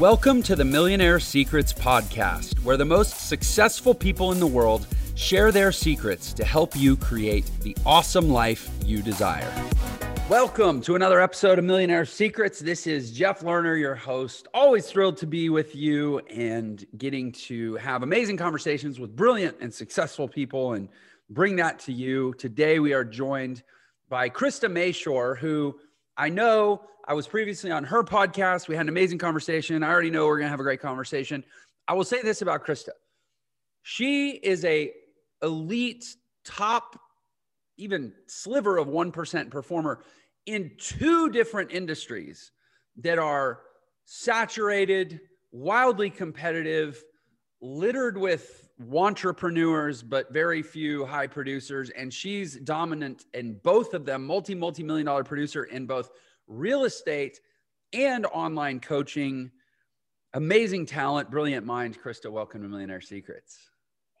Welcome to the Millionaire Secrets Podcast, where the most successful people in the world share their secrets to help you create the awesome life you desire. Welcome to another episode of Millionaire Secrets. This is Jeff Lerner, your host. Always thrilled to be with you and getting to have amazing conversations with brilliant and successful people and bring that to you. Today, we are joined by Krista Mashore, who I know I was previously on her podcast. We had an amazing conversation. I already know we're going to have a great conversation. I will say this about Krista. She is a elite top even sliver of 1% performer in two different industries that are saturated, wildly competitive, littered with entrepreneurs, but very few high producers. And she's dominant in both of them, multi, multi million dollar producer in both real estate, and online coaching. Amazing talent, brilliant mind. Krista, welcome to Millionaire Secrets.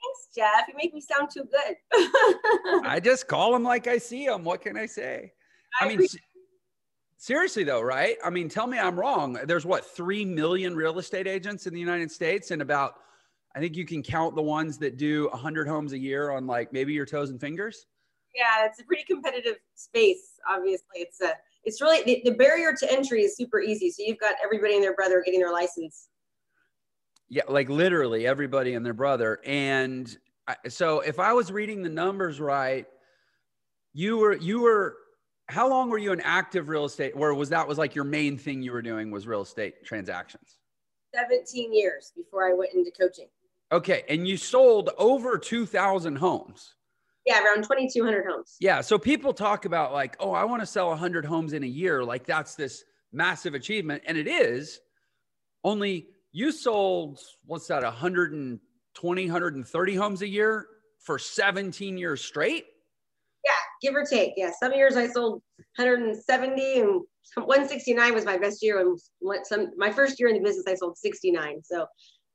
Thanks, Jeff. You make me sound too good. I just call them like I see them. What can I say? I, I mean, seriously though, right? I mean, tell me I'm wrong. There's what, 3 million real estate agents in the United States and about, I think you can count the ones that do 100 homes a year on like maybe your toes and fingers. Yeah, it's a pretty competitive space. Obviously, it's a it's really the, the barrier to entry is super easy. So you've got everybody and their brother getting their license. Yeah, like literally everybody and their brother. And I, so if I was reading the numbers right, you were you were how long were you in active real estate Where was that was like your main thing you were doing was real estate transactions 17 years before i went into coaching okay and you sold over 2000 homes yeah, around 2,200 homes. Yeah. So people talk about like, oh, I want to sell 100 homes in a year. Like that's this massive achievement. And it is. Only you sold, what's that, 120, 130 homes a year for 17 years straight? Yeah, give or take. Yeah. Some years I sold 170 and 169 was my best year. And some my first year in the business, I sold 69. So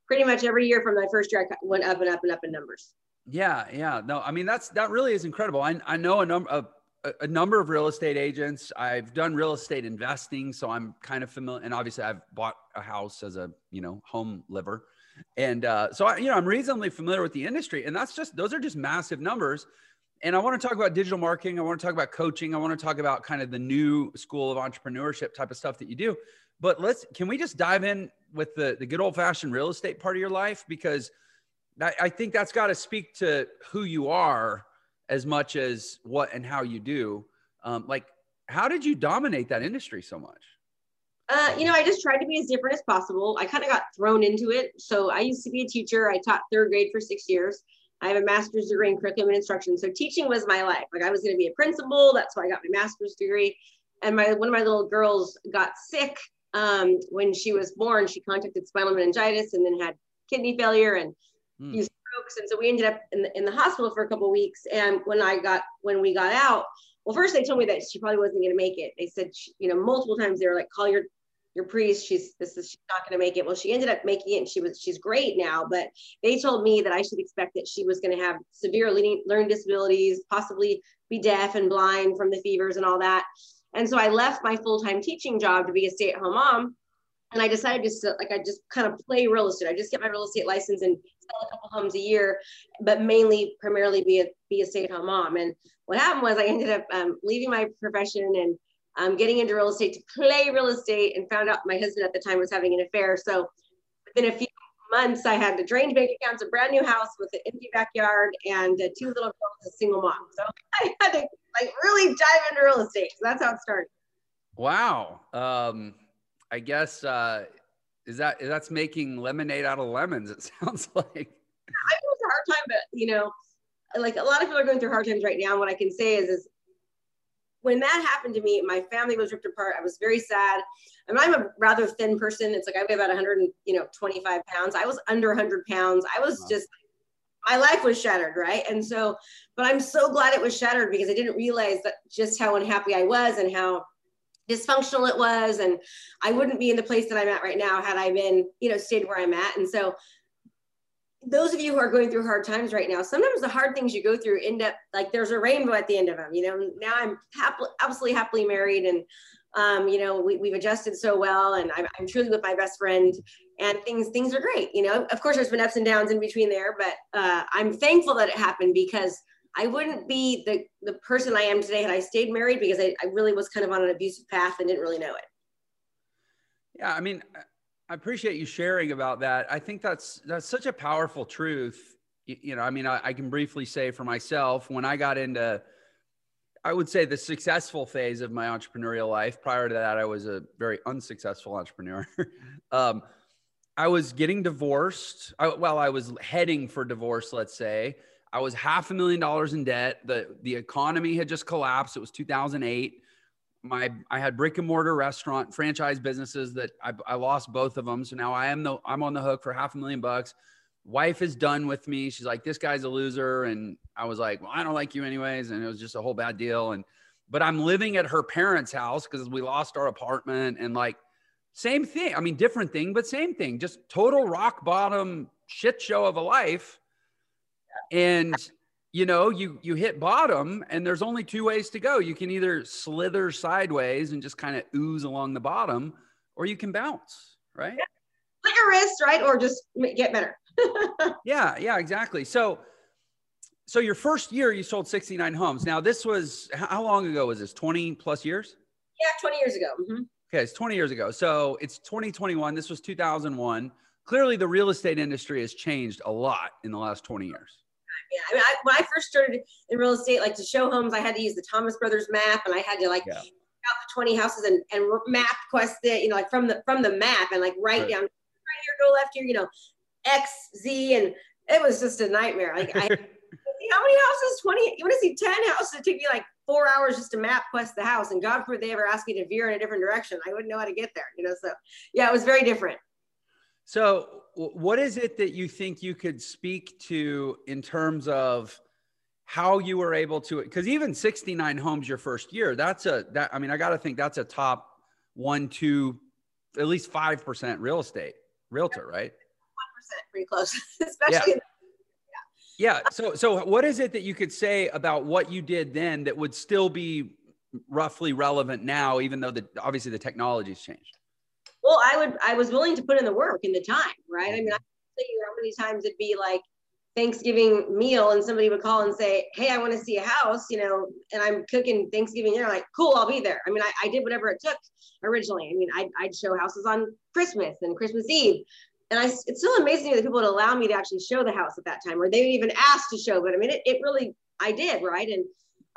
pretty much every year from my first year, I went up and up and up in numbers. Yeah, yeah. No, I mean that's that really is incredible. I I know a number of a number of real estate agents. I've done real estate investing, so I'm kind of familiar. And obviously, I've bought a house as a you know home liver, and uh, so I, you know I'm reasonably familiar with the industry. And that's just those are just massive numbers. And I want to talk about digital marketing. I want to talk about coaching. I want to talk about kind of the new school of entrepreneurship type of stuff that you do. But let's can we just dive in with the the good old fashioned real estate part of your life because I, I think that's got to speak to who you are as much as what and how you do. Um, like, how did you dominate that industry so much? Uh, you know, I just tried to be as different as possible. I kind of got thrown into it. So I used to be a teacher. I taught third grade for six years. I have a master's degree in curriculum and instruction. So teaching was my life. Like I was going to be a principal. That's why I got my master's degree. And my one of my little girls got sick um, when she was born. She contracted spinal meningitis and then had kidney failure. And mm. these strokes. And so we ended up in the, in the hospital for a couple weeks. And when I got, when we got out, well, first they told me that she probably wasn't going to make it. They said, she, you know, multiple times they were like, call your, your priest. She's, this is, she's not going to make it. Well, she ended up making it and she was, she's great now, but they told me that I should expect that she was going to have severe learning, learning disabilities, possibly be deaf and blind from the fevers and all that. And so I left my full-time teaching job to be a stay-at-home mom and I decided just to like I just kind of play real estate. I just get my real estate license and sell a couple homes a year, but mainly primarily be a be a stay-at-home mom. And what happened was I ended up um, leaving my profession and um, getting into real estate to play real estate, and found out my husband at the time was having an affair. So within a few months, I had a drained bank accounts, a brand new house with an empty backyard, and uh, two little girls, a single mom. So I had to like really dive into real estate. So that's how it started. Wow. Um I guess uh, is that that's making lemonade out of lemons. It sounds like. I go through a hard time, but you know, like a lot of people are going through hard times right now. What I can say is, is when that happened to me, my family was ripped apart. I was very sad. I mean, I'm a rather thin person. It's like I weigh about 100, you know, 25 pounds. I was under 100 pounds. I was wow. just, my life was shattered, right? And so, but I'm so glad it was shattered because I didn't realize that just how unhappy I was and how dysfunctional it was and i wouldn't be in the place that i'm at right now had i been you know stayed where i'm at and so those of you who are going through hard times right now sometimes the hard things you go through end up like there's a rainbow at the end of them you know now i'm happily absolutely happily married and Um, you know, we, we've adjusted so well and I'm, I'm truly with my best friend and things, things are great. You know, of course there's been ups and downs in between there, but uh, I'm thankful that it happened because I wouldn't be the, the person I am today had I stayed married because I, I really was kind of on an abusive path and didn't really know it. Yeah. I mean, I appreciate you sharing about that. I think that's, that's such a powerful truth. You, you know, I mean, I, I can briefly say for myself, when I got into, I would say the successful phase of my entrepreneurial life. Prior to that, I was a very unsuccessful entrepreneur. um, I was getting divorced. I, well, I was heading for divorce, let's say. I was half a million dollars in debt. The, the economy had just collapsed. It was 2008. My, I had brick and mortar restaurant franchise businesses that I, I lost both of them. So now I am the, I'm on the hook for half a million bucks wife is done with me. She's like, this guy's a loser. And I was like, well, I don't like you anyways. And it was just a whole bad deal. And, but I'm living at her parents' house because we lost our apartment and like, same thing. I mean, different thing, but same thing. Just total rock bottom shit show of a life. And, you know, you, you hit bottom and there's only two ways to go. You can either slither sideways and just kind of ooze along the bottom, or you can bounce, right? Yeah. Put your wrist, right? Or just get better. yeah, yeah, exactly. So, so your first year you sold 69 homes. Now this was how long ago was this? 20 plus years? Yeah, 20 years ago. Mm-hmm. Okay, it's 20 years ago. So it's 2021. This was 2001. Clearly, the real estate industry has changed a lot in the last 20 years. Yeah, I mean, I, when I first started in real estate, like to show homes, I had to use the Thomas Brothers map, and I had to like yeah. out the 20 houses and, and map quest it, you know, like from the from the map and like write right. down right here, go left here, you know, X, Z, and it was just a nightmare. Like I, how many houses? 20, you want to see 10 houses? It took me like four hours just to map quest the house. And God forbid they ever ask me to veer in a different direction. I wouldn't know how to get there, you know? So yeah, it was very different. So what is it that you think you could speak to in terms of how you were able to, because even 69 homes your first year, that's a, that, I mean, I got to think that's a top one, two, at least 5% real estate realtor, right? One pretty close, especially. Yeah. Yeah. So, so what is it that you could say about what you did then that would still be roughly relevant now, even though the obviously the technology's changed? Well, I would, I was willing to put in the work and the time, right? I mm-hmm. mean, I tell you how many times it'd be like Thanksgiving meal and somebody would call and say, Hey, I want to see a house, you know, and I'm cooking Thanksgiving dinner. Like, cool, I'll be there. I mean, I, I did whatever it took originally. I mean, I'd, I'd show houses on Christmas and Christmas Eve and I, it's still amazing that people would allow me to actually show the house at that time, or they even asked to show. But I mean, it, it really, I did, right? And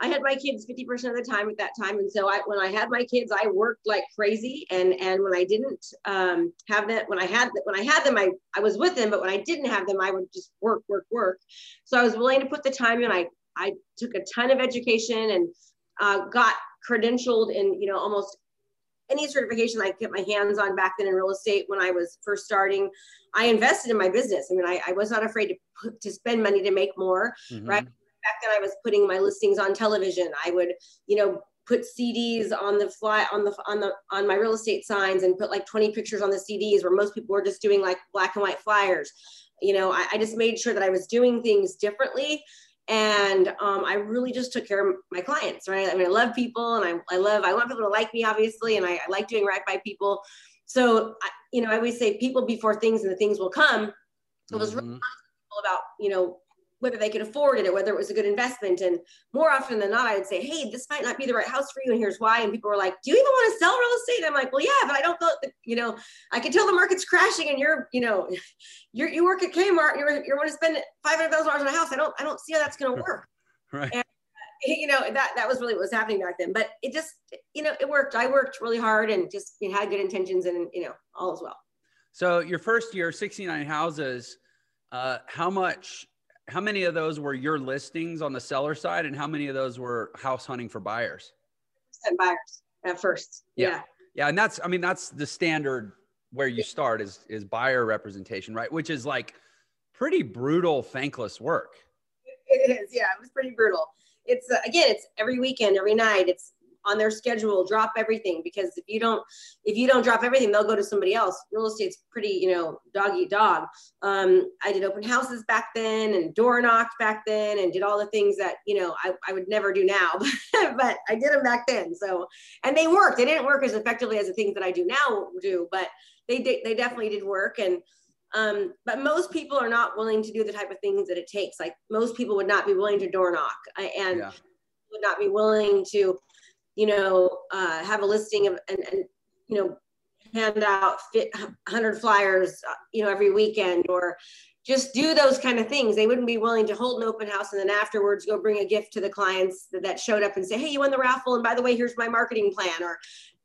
I had my kids 50% of the time at that time. And so I, when I had my kids, I worked like crazy. And, and when I didn't um, have that, when I had, when I had them, I, I was with them, but when I didn't have them, I would just work, work, work. So I was willing to put the time in. I, I took a ton of education and uh, got credentialed in, you know, almost any certification I get my hands on back then in real estate when I was first starting, I invested in my business. I mean, I, I was not afraid to put, to spend money to make more, mm-hmm. right? Back then I was putting my listings on television. I would, you know, put CDs on the fly on the on the on my real estate signs and put like 20 pictures on the CDs where most people were just doing like black and white flyers. You know, I, I just made sure that I was doing things differently and um, I really just took care of my clients, right? I mean, I love people, and I, I love I want people to like me, obviously, and I, I like doing right by people. So, I, you know, I always say people before things, and the things will come. It was mm-hmm. really about you know whether they could afford it or whether it was a good investment. And more often than not, I would say, hey, this might not be the right house for you. And here's why. And people were like, do you even want to sell real estate? And I'm like, well, yeah, but I don't feel, you know, I can tell the market's crashing and you're, you know, you're, you work at Kmart, you're, you're going to spend $500,000 on a house. I don't, I don't see how that's going to work. right. And, you know, that, that was really what was happening back then, but it just, you know, it worked. I worked really hard and just you know, had good intentions and, you know, all as well. So your first year, 69 houses, uh, how much how many of those were your listings on the seller side and how many of those were house hunting for buyers? Buyers at first. Yeah. yeah. Yeah and that's i mean that's the standard where you start is is buyer representation right? Which is like pretty brutal thankless work. It is. Yeah it was pretty brutal. It's uh, again it's every weekend every night. It's on their schedule drop everything because if you don't if you don't drop everything they'll go to somebody else. Real estate's pretty you know dog eat dog. Um, i did open houses back then and door knocked back then and did all the things that you know i, I would never do now but i did them back then. So and they worked. They didn't work as effectively as the things that i do now do but they did they definitely did work. And um, but most people are not willing to do the type of things that it takes. Like most people would not be willing to door knock. And yeah. would not be willing to, you know, uh, have a listing of and, and you know, hand out 100 flyers, uh, you know, every weekend or just do those kind of things. They wouldn't be willing to hold an open house and then afterwards go bring a gift to the clients that, that showed up and say, hey, you won the raffle. And by the way, here's my marketing plan. Or,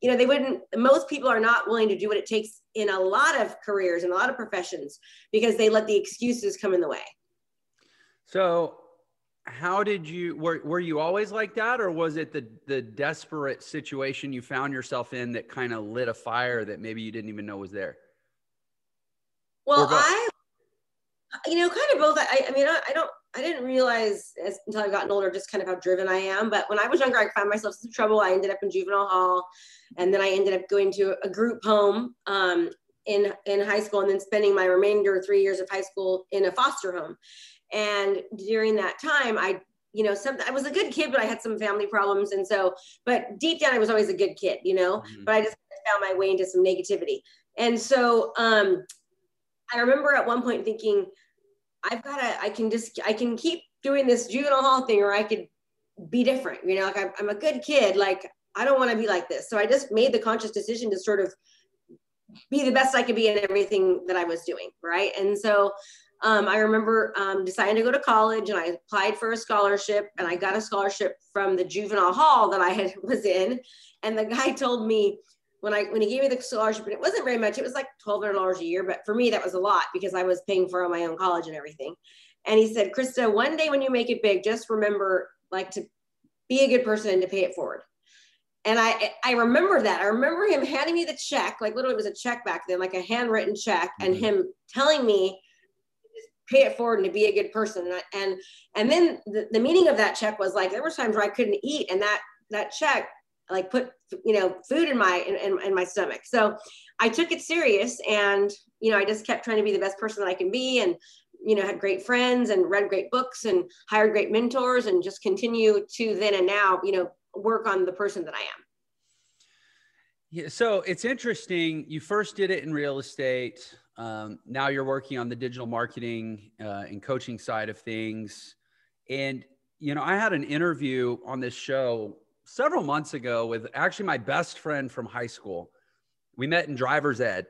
you know, they wouldn't, most people are not willing to do what it takes in a lot of careers and a lot of professions because they let the excuses come in the way. So how did you were, were you always like that or was it the the desperate situation you found yourself in that kind of lit a fire that maybe you didn't even know was there? Well i you know kind of both. I, I mean I, I, don't i didn't realize as, until i've gotten older just kind of how driven i am but when i was younger i found myself in some trouble. I ended up in juvenile hall and then i ended up going to a group home um, in in high school and then spending my remainder three years of high school in a foster home and during that time, I, you know, some I was a good kid, but I had some family problems. And so, but deep down, I was always a good kid, you know, mm-hmm. but I just found my way into some negativity. And so um, I remember at one point thinking, I've got to, I can just, I can keep doing this juvenile hall thing, or I could be different. You know, like I'm, I'm a good kid. Like I don't want to be like this. So I just made the conscious decision to sort of be the best I could be in everything that I was doing. Right. And so um, I remember um, deciding to go to college and I applied for a scholarship and I got a scholarship from the juvenile hall that I had was in. And the guy told me when I when he gave me the scholarship, and it wasn't very much, it was like twelve hundred dollars a year, but for me that was a lot because I was paying for my own college and everything. And he said, Krista, one day when you make it big, just remember like to be a good person and to pay it forward. And I I remember that. I remember him handing me the check, like literally it was a check back then, like a handwritten check, mm-hmm. and him telling me pay it forward and to be a good person. And and, and then the, the meaning of that check was like there were times where I couldn't eat, and that that check like put you know food in my in, in, in my stomach. So I took it serious, and you know I just kept trying to be the best person that I can be, and you know had great friends and read great books and hired great mentors, and just continue to then and now you know work on the person that I am. Yeah, so it's interesting. You first did it in real estate. Um, now you're working on the digital marketing uh, and coaching side of things. And, you know, I had an interview on this show several months ago with actually my best friend from high school. We met in driver's ed,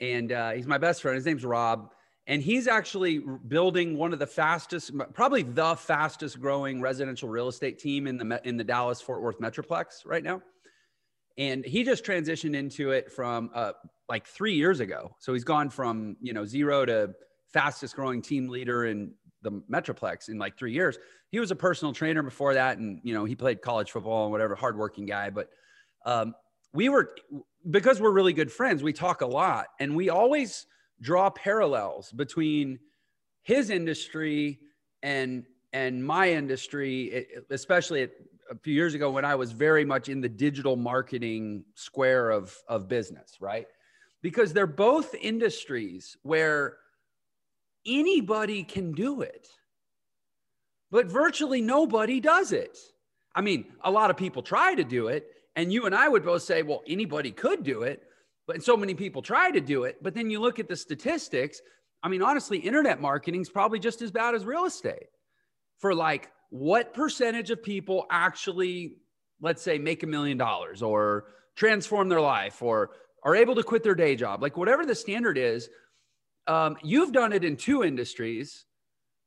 and uh, he's my best friend. His name's Rob. And he's actually building one of the fastest, probably the fastest growing residential real estate team in the in the Dallas Fort Worth Metroplex right now. And he just transitioned into it from uh, like three years ago. So he's gone from, you know, zero to fastest growing team leader in the Metroplex in like three years. He was a personal trainer before that. And, you know, he played college football and whatever, hardworking guy. But um, we were, because we're really good friends, we talk a lot and we always draw parallels between his industry and and my industry especially a few years ago when i was very much in the digital marketing square of of business right because they're both industries where anybody can do it, but virtually nobody does it. I mean, a lot of people try to do it, and you and I would both say, well, anybody could do it, but so many people try to do it. But then you look at the statistics. I mean, honestly, internet marketing is probably just as bad as real estate for like what percentage of people actually, let's say, make a million dollars or transform their life or are able to quit their day job, like whatever the standard is, um, you've done it in two industries.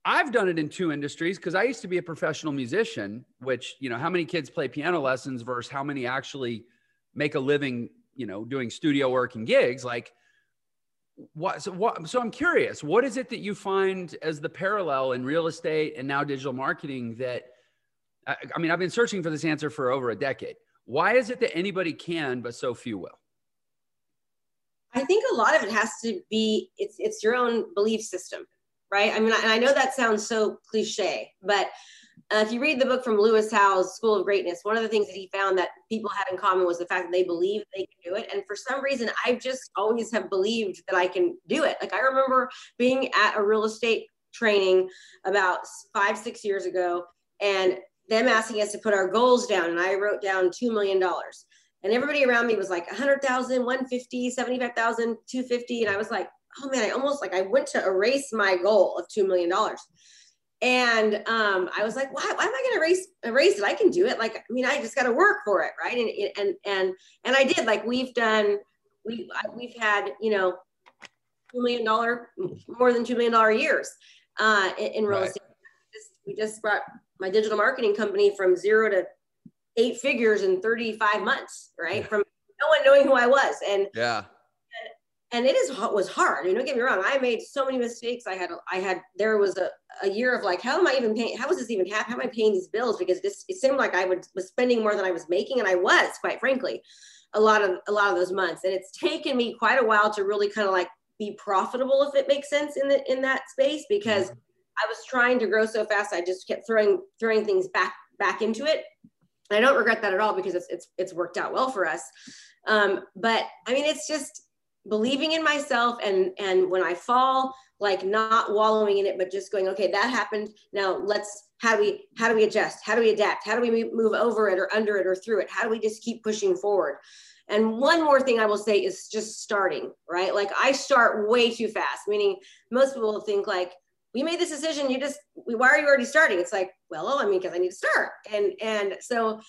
I've done it in two industries because I used to be a professional musician, which, you know, how many kids play piano lessons versus how many actually make a living, you know, doing studio work and gigs. Like, what so, what so i'm curious what is it that you find as the parallel in real estate and now digital marketing that I, I mean i've been searching for this answer for over a decade why is it that anybody can but so few will I think a lot of it has to be it's it's your own belief system, right? I mean, I, I know that sounds so cliche, but uh, if you read the book from Lewis Howes, School of Greatness, one of the things that he found that people had in common was the fact that they believed they could do it. And for some reason, I just always have believed that I can do it. Like I remember being at a real estate training about five, six years ago, and them asking us to put our goals down. And I wrote down $2 million. And everybody around me was like 100,000, 150, 75,000, 250. And I was like, oh man, I almost like I went to erase my goal of $2 million. And um, I was like, why, why am I going to erase, erase it? I can do it. Like, I mean, I just got to work for it. Right. And, and, and, and I did like, we've done, we, we've had, you know, $2 million, more than $2 million years uh, in, in real right. estate. We just brought my digital marketing company from zero to eight figures in 35 months, right? From no one knowing who I was. And yeah. And, it is was hard. You know, don't get me wrong. I made so many mistakes. I had I had there was a, a year of like, how am I even paying? How is this even happening? How am I paying these bills? Because this it seemed like I would, was spending more than I was making, and I was, quite frankly, a lot of a lot of those months. And it's taken me quite a while to really kind of like be profitable, if it makes sense in the in that space, because mm-hmm. I was trying to grow so fast. I just kept throwing throwing things back back into it I don't regret that at all because it's it's it's worked out well for us. Um, but I mean, it's just believing in myself and and when I fall, like not wallowing in it, but just going, okay, that happened. Now let's how do we how do we adjust? How do we adapt? How do we move over it or under it or through it? How do we just keep pushing forward? And one more thing I will say is just starting, right? Like I start way too fast, meaning most people think like, we made this decision. You just, why are you already starting? It's like, well, I mean, because I need to start. And, and so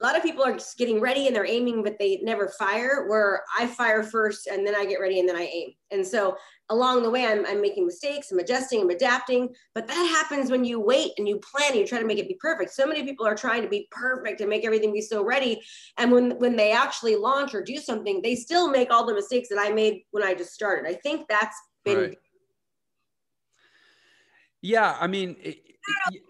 a lot of people are just getting ready and they're aiming, but they never fire where I fire first and then I get ready and then I aim. And so along the way, I'm, I'm making mistakes, I'm adjusting, I'm adapting, but that happens when you wait and you plan and you try to make it be perfect. So many people are trying to be perfect and make everything be so ready. And when, when they actually launch or do something, they still make all the mistakes that I made when I just started. I think that's been right. Yeah, I mean, it, it,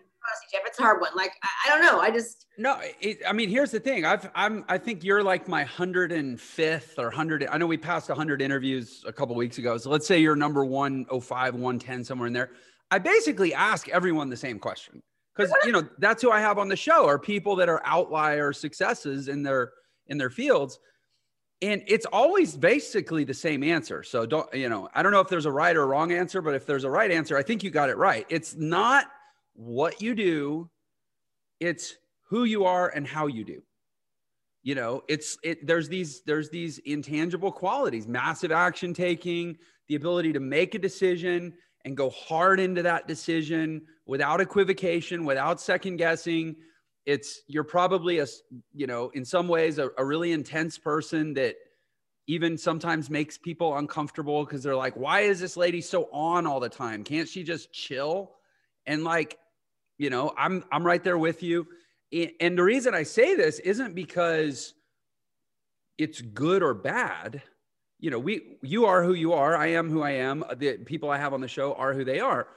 Jeff, it's a hard one. Like I, I don't know. I just no. It, I mean, here's the thing. I've I'm I think you're like my hundred and fifth or hundred. I know we passed hundred interviews a couple weeks ago. So let's say you're number one oh five, one ten somewhere in there. I basically ask everyone the same question because you know that's who I have on the show are people that are outlier successes in their in their fields and it's always basically the same answer so don't you know i don't know if there's a right or wrong answer but if there's a right answer i think you got it right it's not what you do it's who you are and how you do. You know it's it there's these there's these intangible qualities massive action taking the ability to make a decision and go hard into that decision without equivocation without second guessing. It's you're probably a you know in some ways a, a really intense person that even sometimes makes people uncomfortable because they're like why is this lady so on all the time? Can't she just chill? And like you know i'm i'm right there with you. And the reason i say this isn't because it's good or bad. You know we you are who you are. I am who i am. Uh, the people i have on the show are who they are.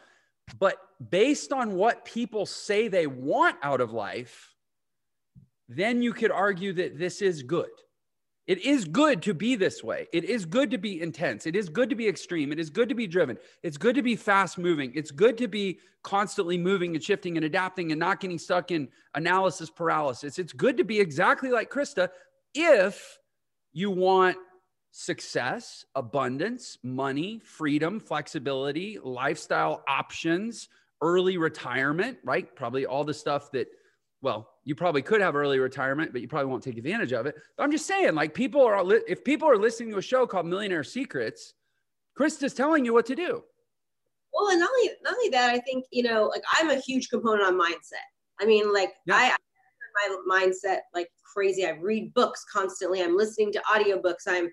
But based on what people say they want out of life, then you could argue that this is good. It is good to be this way. It is good to be intense. It is good to be extreme. It is good to be driven. It's good to be fast moving. It's good to be constantly moving and shifting and adapting and not getting stuck in analysis paralysis. It's good to be exactly like Krista if you want success, abundance, money, freedom, flexibility, lifestyle options, early retirement, right? Probably all the stuff that, well, you probably could have early retirement, but you probably won't take advantage of it. But I'm just saying, like, people are, if people are listening to a show called Millionaire Secrets, Krista's telling you what to do. Well, and not only, not only that, I think, you know, like I'm a huge component on mindset. I mean, like, yeah. I, my mindset like crazy. I read books constantly. I'm listening to audiobooks. I'm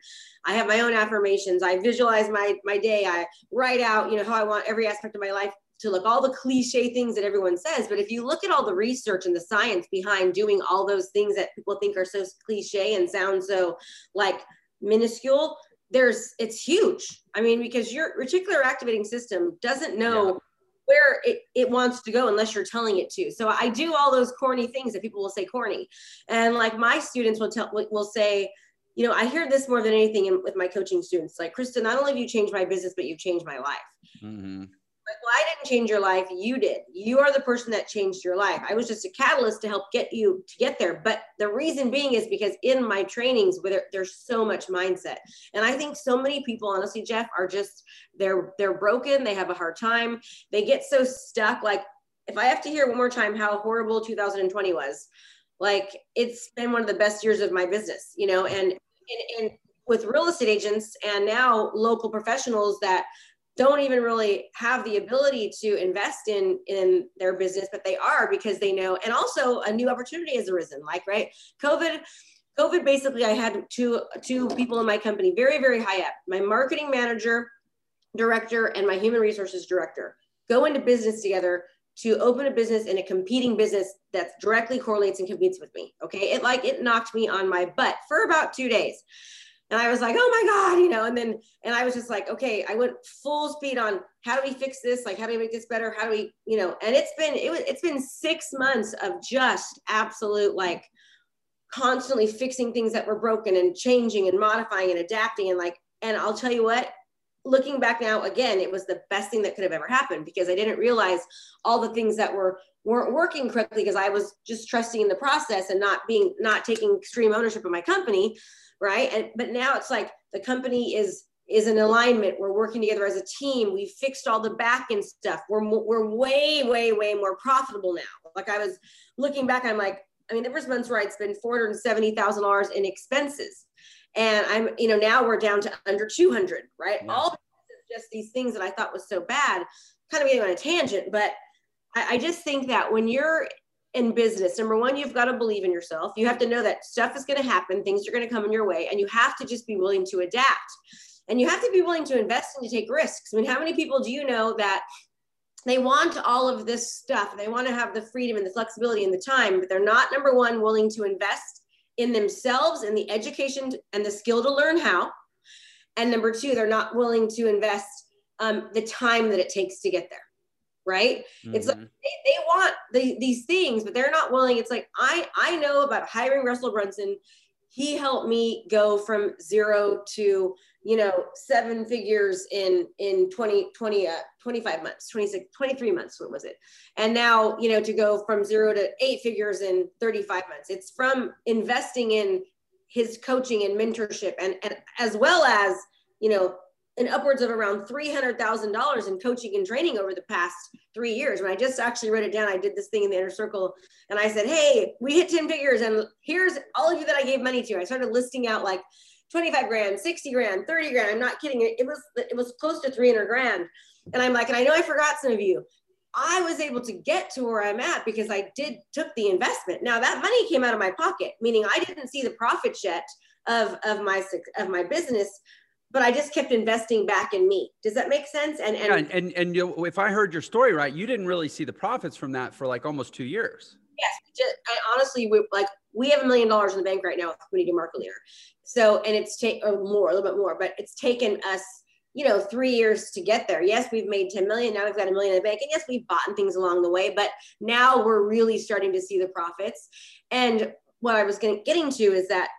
I have my own affirmations. I visualize my my day. I write out, you know, how I want every aspect of my life to look all the cliche things that everyone says but if you look at all the research and the science behind doing all those things that people think are so cliche and sound so like minuscule there's it's huge i mean because your reticular activating system doesn't know yeah where it, it wants to go unless you're telling it to. So I do all those corny things that people will say corny. And like my students will tell will say, you know, I hear this more than anything in, with my coaching students. Like, Krista, not only have you changed my business, but you've changed my life. Mm-hmm. Like, well, I didn't change your life. You did. You are the person that changed your life. I was just a catalyst to help get you to get there. But the reason being is because in my trainings, where there's so much mindset, and I think so many people, honestly, Jeff, are just they're they're broken. They have a hard time. They get so stuck. Like, if I have to hear one more time how horrible 2020 was, like it's been one of the best years of my business, you know, and and, and with real estate agents and now local professionals that don't even really have the ability to invest in in their business but they are because they know and also a new opportunity has arisen like right? Covid covid basically i had two two people in my company very very high up my marketing manager director and my human resources director go into business together to open a business in a competing business that directly correlates and competes with me okay? It like it knocked me on my butt for about two days and I was like, oh my God, you know, and then, and I was just like, okay, I went full speed on how do we fix this? Like, how do we make this better? How do we, you know, and it's been, it was, it's been six months of just absolute, like constantly fixing things that were broken and changing and modifying and adapting. And like, and I'll tell you what, looking back now, again, it was the best thing that could have ever happened because I didn't realize all the things that were weren't working correctly because I was just trusting in the process and not being not taking extreme ownership of my company right? And but now it's like the company is is in alignment. We're working together as a team. We fixed all the back end stuff. We're we're way way way more profitable now. Like i was looking back i'm like i mean there was months where i'd spend $470000 in expenses. And i'm you know now we're down to under 200 right? Yeah. all just these things that i thought was so bad kind of getting on a tangent but I, I just think that when you're in business, number one, you've got to believe in yourself. You have to know that stuff is going to happen, things are going to come in your way, and you have to just be willing to adapt. And you have to be willing to invest and to take risks. I mean, how many people do you know that they want all of this stuff? They want to have the freedom and the flexibility and the time, but they're not, number one, willing to invest in themselves and the education and the skill to learn how. And number two, they're not willing to invest um, the time that it takes to get there right mm-hmm. it's like mm-hmm. they, they want the, these things but they're not willing it's like i i know about hiring russell brunson he helped me go from zero to you know seven figures in in 20 20 uh, 25 months 26 23 months what was it and now you know to go from zero to eight figures in 35 months it's from investing in his coaching and mentorship and, and as well as you know and upwards of around $300,000 in coaching and training over the past three years. When I just actually wrote it down, I did this thing in the inner circle and I said, Hey, we hit 10 figures and here's all of you that I gave money to. I started listing out like 25 grand, 60 grand, 30 grand. I'm not kidding. It was, it was close to 300 grand. And I'm like, and I know I forgot some of you. I was able to get to where I'm at because I did took the investment. Now that money came out of my pocket, meaning I didn't see the profit yet of, of my, of my business, but I just kept investing back in me. Does that make sense? And and yeah, and, and, and you know, if I heard your story right, you didn't really see the profits from that for like almost two years. Yes, just, I honestly we, like we have a million dollars in the bank right now with Community Market Leader. So and it's take or more, a little bit more, but it's taken us you know three years to get there yes we've made 10 million now we've got a million in the bank and yes we've bought things along the way but now we're really starting to see the profits and what i was getting to is that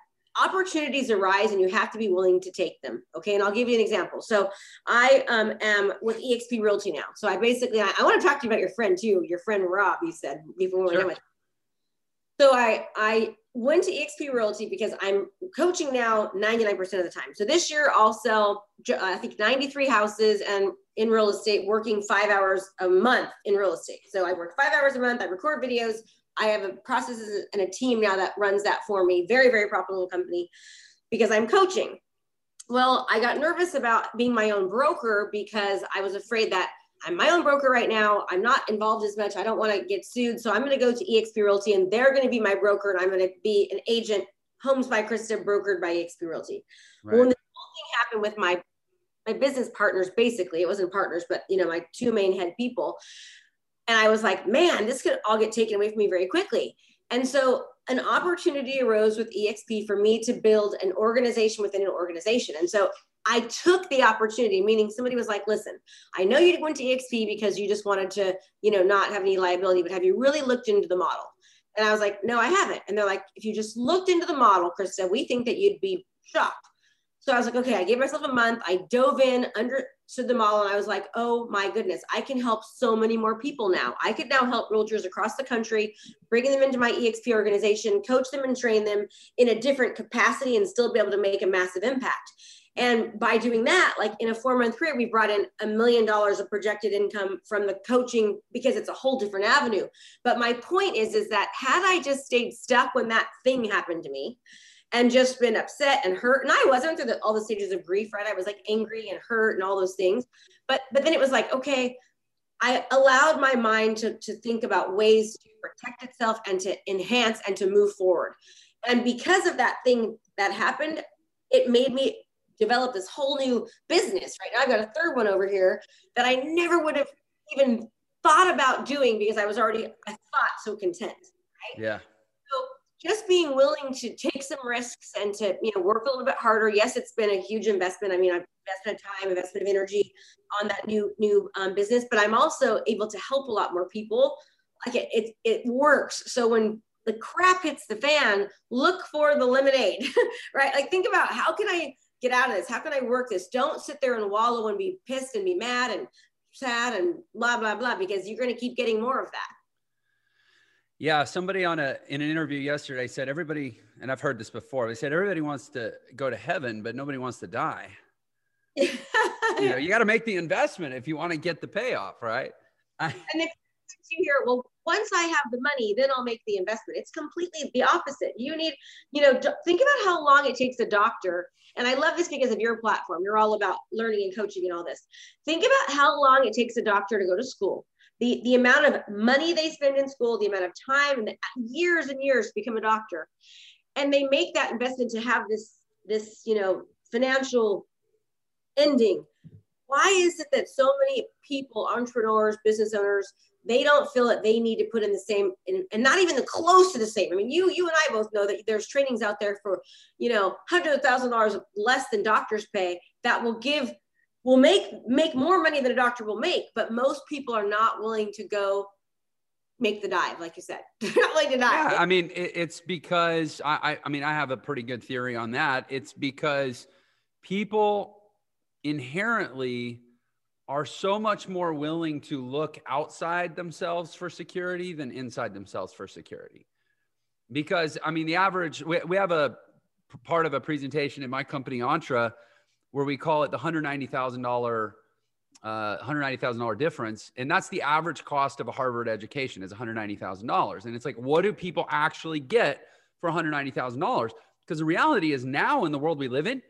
opportunities arise and you have to be willing to take them. Okay. And I'll give you an example. So I um, am with EXP Realty now. So I basically, I, I want to talk to you about your friend too, your friend Rob, you said before we were sure. So I, I went to EXP Realty because I'm coaching now 99% of the time. So this year I'll sell, I think 93 houses and in real estate, working five hours a month in real estate. So I work five hours a month. I record videos, I have a process and a team now that runs that for me. Very, very profitable company because I'm coaching. Well, I got nervous about being my own broker because I was afraid that I'm my own broker right now. I'm not involved as much. I don't want to get sued. So I'm going to go to eXp Realty and they're going to be my broker and I'm going to be an agent, Homes by Krista, brokered by eXp Realty. Right. When the whole thing happened with my my business partners, basically, it wasn't partners, but you know, my two main head people, and I was like, man, this could all get taken away from me very quickly. And so an opportunity arose with EXP for me to build an organization within an organization. And so I took the opportunity, meaning somebody was like, listen, I know you went to EXP because you just wanted to, you know, not have any liability, but have you really looked into the model? And I was like, no, I haven't. And they're like, if you just looked into the model, Krista, we think that you'd be shocked. So I was like, okay, I gave myself a month. I dove in under stood the model and I was like, oh my goodness, I can help so many more people now. I could now help realtors across the country, bringing them into my EXP organization, coach them and train them in a different capacity and still be able to make a massive impact. And by doing that, like in a four month period, we brought in a million dollars of projected income from the coaching because it's a whole different avenue. But my point is, is that had I just stayed stuck when that thing happened to me, and just been upset and hurt. And I wasn't through the, all the stages of grief, right? I was like angry and hurt and all those things. But but then it was like, okay, I allowed my mind to, to think about ways to protect itself and to enhance and to move forward. And because of that thing that happened, it made me develop this whole new business, right? Now I've got a third one over here that I never would have even thought about doing because I was already, I thought so content, right? Yeah just being willing to take some risks and to you know work a little bit harder. Yes it's been a huge investment. I mean i've invested time investment of energy on that new new um, business but i'm also able to help a lot more people. Like it, it it works. So when the crap hits the fan look for the lemonade right? Like think about how can i get out of this? How can i work this? Don't sit there and wallow and be pissed and be mad and sad and blah blah blah because you're going to keep getting more of that yeah, somebody on a in an interview yesterday said everybody, and I've heard this before. They said everybody wants to go to heaven, but nobody wants to die. you know, you got to make the investment if you want to get the payoff, right? and if you hear, well, once I have the money, then I'll make the investment. It's completely the opposite. You need, you know, think about how long it takes a doctor. And I love this because of your platform. You're all about learning and coaching and all this. Think about how long it takes a doctor to go to school the, the amount of money they spend in school, the amount of time and years and years to become a doctor. And they make that investment to have this, this, you know, financial ending. Why is it that so many people, entrepreneurs, business owners, they don't feel that they need to put in the same in, and not even the close to the same. I mean, you you and I both know that there's trainings out there for, you know, hundred thousand dollars less than doctors pay that will give will make make more money than a doctor will make but most people are not willing to go make the dive like you said. Not willing to dive. Yeah, i mean it, it's because I, I i mean i have a pretty good theory on that. It's because people inherently are so much more willing to look outside themselves for security than inside themselves for security. Because i mean the average we, we have a part of a presentation in my company Entre where we call it the $190,000 uh, $190,000 difference. And that's the average cost of a Harvard education is $190,000. And it's like, what do people actually get for $190,000? Because the reality is now in the world we live in,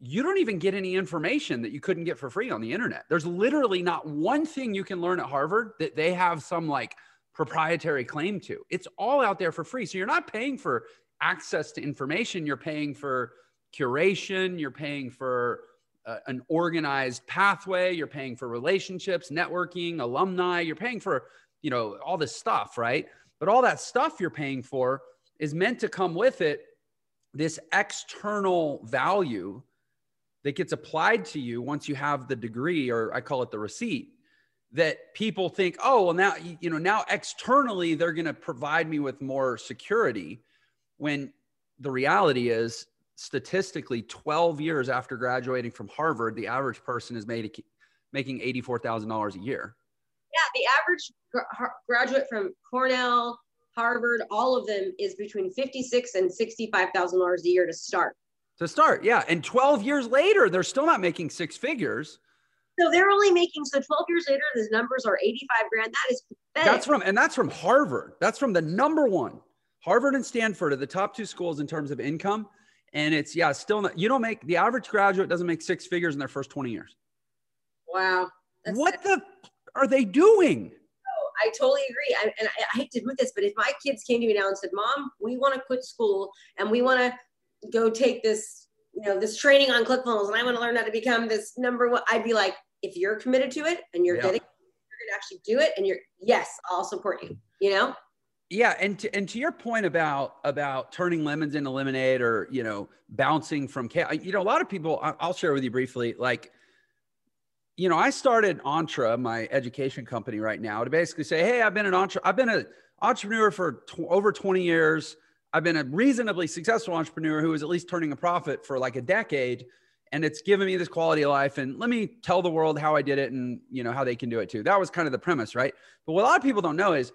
you don't even get any information that you couldn't get for free on the internet. There's literally not one thing you can learn at Harvard that they have some like proprietary claim to. It's all out there for free. So you're not paying for access to information, you're paying for curation, you're paying for uh, an organized pathway, you're paying for relationships, networking, alumni, you're paying for, you know, all this stuff, right? But all that stuff you're paying for is meant to come with it this external value that gets applied to you once you have the degree or I call it the receipt that people think, oh, well, now, you know, now externally they're going to provide me with more security when the reality is statistically 12 years after graduating from Harvard, the average person is made, making $84,000 a year. Yeah, the average gra- graduate from Cornell, Harvard, all of them is between 56 and $65,000 a year to start. To start, yeah. And 12 years later, they're still not making six figures. So they're only making so 12 years later, the numbers are 85 grand. That is pathetic. That's from and that's from Harvard. That's from the number one. Harvard and Stanford are the top two schools in terms of income. And it's, yeah, still not, you don't make the average graduate doesn't make six figures in their first 20 years. Wow. What the are they doing? Oh, I totally agree. I, and I, I hate to admit this, but if my kids came to me now and said, Mom, we want to quit school and we want to go take this, you know, this training on ClickFunnels and I want to learn how to become this number one, I'd be like, if you're committed to it and you're yeah. getting, you're going to actually do it and you're, yes, I'll support you, you know? Yeah and to, and to your point about about turning lemons into lemonade or you know bouncing from you know a lot of people i'll share with you briefly like you know i started Entre my education company right now to basically say hey i've been an entre i've been an entrepreneur for tw- over 20 years. I've been a reasonably successful entrepreneur who is at least turning a profit for like a decade and it's given me this quality of life and let me tell the world how i did it and you know how they can do it too. That was kind of the premise right? But what a lot of people don't know is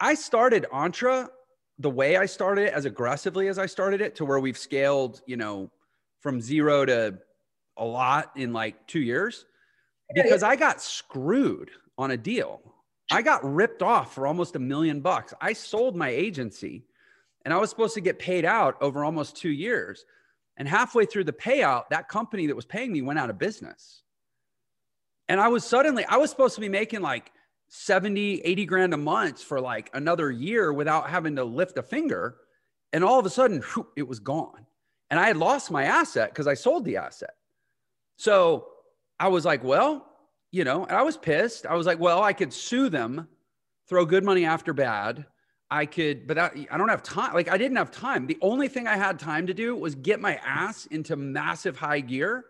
i started entre the way i started it as aggressively as i started it to where we've scaled you know from zero to a lot in like two years. Because i got screwed on a deal. I got ripped off for almost a million bucks. I sold my agency and i was supposed to get paid out over almost two years. And halfway through the payout, that company that was paying me went out of business. And I was suddenly, I was supposed to be making like 70, 80 grand a month for like another year without having to lift a finger. And all of a sudden, whew, it was gone. And I had lost my asset because I sold the asset. So I was like, well, you know, and I was pissed. I was like, well, I could sue them, throw good money after bad I could, but I, I don't have time. Like I didn't have time. The only thing I had time to do was get my ass into massive high gear.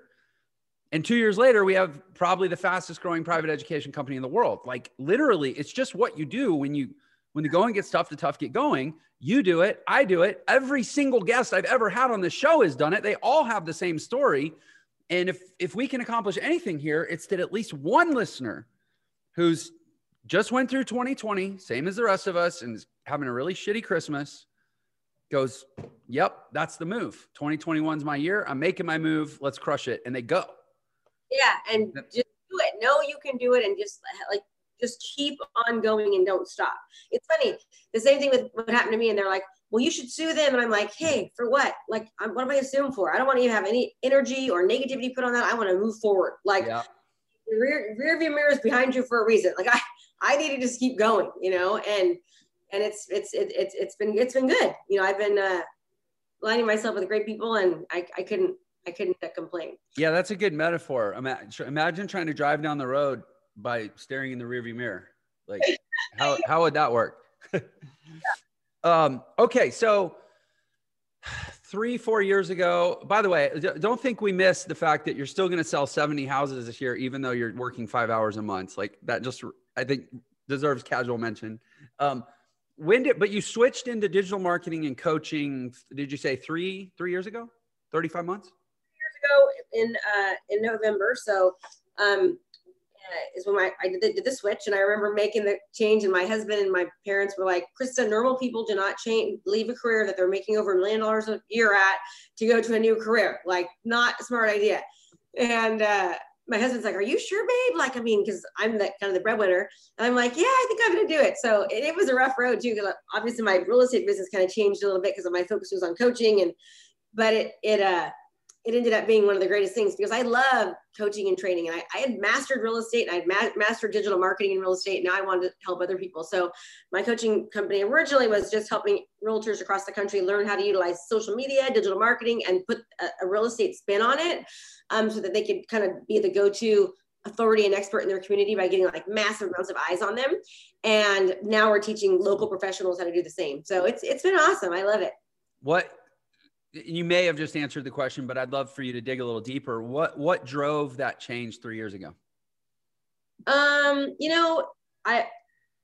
And two years later, we have probably the fastest growing private education company in the world. Like literally, it's just what you do when you when the going gets tough, the tough get going. You do it, I do it. Every single guest I've ever had on the show has done it. They all have the same story. And if if we can accomplish anything here, it's that at least one listener who's just went through 2020, same as the rest of us, and is having a really shitty Christmas, goes, Yep, that's the move. 2021 is my year. I'm making my move. Let's crush it. And they go. Yeah. And just do it. Know you can do it and just like, just keep on going and don't stop. It's funny. The same thing with what happened to me. And they're like, well, you should sue them. And I'm like, hey, for what? Like, I'm, what am I going to sue them for? I don't want to even have any energy or negativity put on that. I want to move forward. Like, yeah. rear, rear view mirror is behind you for a reason. Like, I, I need to just keep going, you know, and and it's it's it, it's it's been it's been good. You know, I've been uh, lining myself with great people, and I I couldn't I couldn't complain. Yeah, that's a good metaphor. Imagine trying to drive down the road by staring in the rearview mirror. Like, how how would that work? yeah. um, okay, so three four years ago. By the way, don't think we missed the fact that you're still going to sell 70 houses this year, even though you're working five hours a month. Like that just I think deserves casual mention. Um, when did but you switched into digital marketing and coaching? Did you say three three years ago? Thirty five months. Ago in uh, in November. So um, uh, is when my I did the, did the switch, and I remember making the change. And my husband and my parents were like, "Krista, normal people do not change leave a career that they're making over a million dollars a year at to go to a new career. Like, not a smart idea." And uh, my husband's like, "Are you sure, babe?" Like, I mean, because I'm the kind of the breadwinner, and I'm like, "Yeah, I think I'm gonna do it." So it, it was a rough road too, because obviously my real estate business kind of changed a little bit because my focus was on coaching, and but it it uh it ended up being one of the greatest things because I love coaching and training, and I, I had mastered real estate, and I had ma- mastered digital marketing and real estate. Now I wanted to help other people. So my coaching company originally was just helping realtors across the country learn how to utilize social media, digital marketing, and put a, a real estate spin on it um, so that they could kind of be the go-to authority and expert in their community by getting like massive amounts of eyes on them. And now we're teaching local professionals how to do the same. So it's it's been awesome. I love it. What you may have just answered the question, but I'd love for you to dig a little deeper. What what drove that change three years ago? Um, you know, I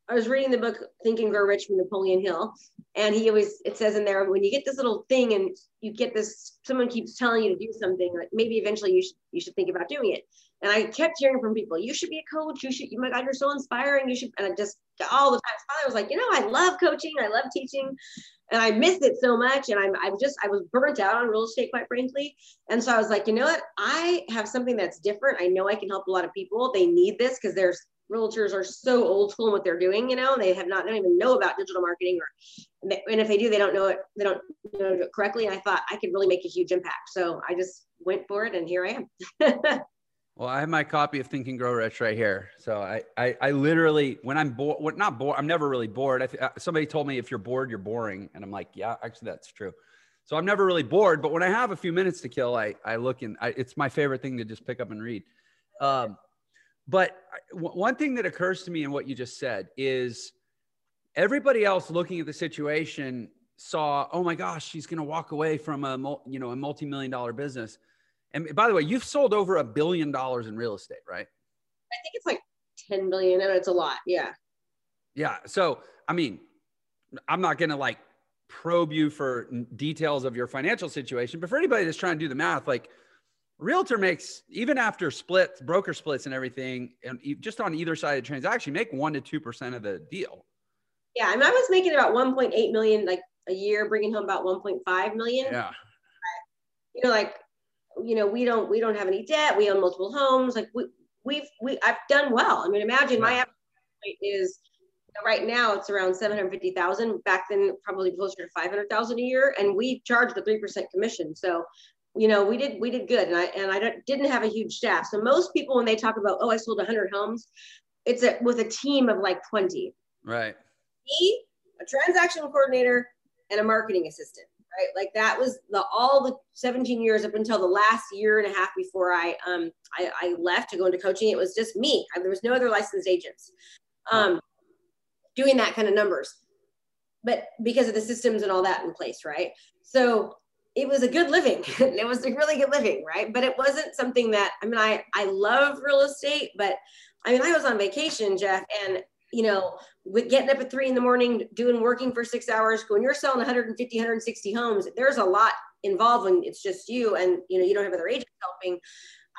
I was reading the book Think and Grow Rich from Napoleon Hill, and he always it says in there when you get this little thing and you get this someone keeps telling you to do something, like maybe eventually you should you should think about doing it. And I kept hearing from people, you should be a coach, you should, my God, you're so inspiring. You should, and I just all the time. Finally, I was like, you know, I love coaching, I love teaching, and I miss it so much. And I'm I'm just I was burnt out on real estate, quite frankly. And so I was like, you know what? I have something that's different. I know I can help a lot of people. They need this because there's realtors are so old school in what they're doing. You know, they have not, they don't even know about digital marketing, or and if they do, they don't know it, they don't know it correctly. And I thought I could really make a huge impact, so I just went for it, and here I am. well, I have my copy of Think and Grow Rich right here. So I, I, I literally, when I'm bored, what not bored, I'm never really bored. I th- somebody told me if you're bored, you're boring, and I'm like, yeah, actually, that's true. So I'm never really bored, but when I have a few minutes to kill, I, I look and it's my favorite thing to just pick up and read. Um, but one thing that occurs to me in what you just said is everybody else looking at the situation saw, oh my gosh, she's going to walk away from a you know a multi-million dollar business. And by the way, you've sold over a billion dollars in real estate, right? I think it's like 10 billion and it's a lot. Yeah. Yeah. So, I mean, I'm not going to like probe you for details of your financial situation, but for anybody that's trying to do the math, like realtor makes even after splits, broker splits, and everything, and just on either side of the transaction, make one to two percent of the deal. Yeah, I mean, I was making about 1.8 million like a year, bringing home about 1.5 million. Yeah. You know, like, you know, we don't we don't have any debt. We own multiple homes. Like we we've we I've done well. I mean, imagine my average is right now it's around 750,000. Back then, probably closer to 500,000 a year, and we charge the three percent commission. So you know, we did we did good, and I and I didn't have a huge staff. So most people, when they talk about, oh, I sold 100 homes, it's a, with a team of like 20. Right. Me, a transaction coordinator, and a marketing assistant. Right, like that was the all the 17 years up until the last year and a half before I um I, I left to go into coaching. It was just me. I, there was no other licensed agents um doing that kind of numbers, but because of the systems and all that in place, right? So it was a good living. it was a really good living, right? But it wasn't something that I mean, I I love real estate, but I mean, I was on vacation, Jeff, and you know, with getting up at three in the morning, doing working for six hours, when you're selling 150, 160 homes, there's a lot involved when it's just you and you know you don't have other agents helping.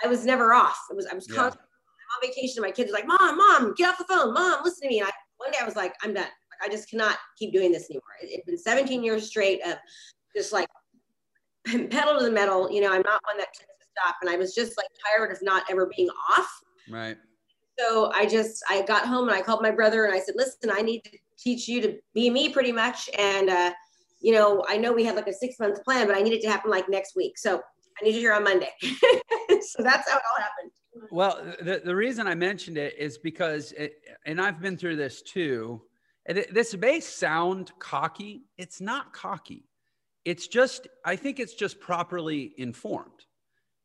I was never off. It was I was yeah. constantly on vacation. My kids were like, "Mom, mom, get off the phone. Mom, listen to me." And I, one day I was like, "I'm done. Like, I just cannot keep doing this anymore." It, it's been 17 years straight of just like pedal to the metal. You know, I'm not one that tends to stop. And I was just like tired of not ever being off. Right. So I just, I got home and I called my brother and I said, listen, I need to teach you to be me pretty much. And, uh, you know, I know we had like a six month plan, but I need it to happen like next week. So I need you here on Monday. so that's how it all happened. Well, the, the reason I mentioned it is because, it, and I've been through this too. It, this may sound cocky. It's not cocky it's just i think it's just properly informed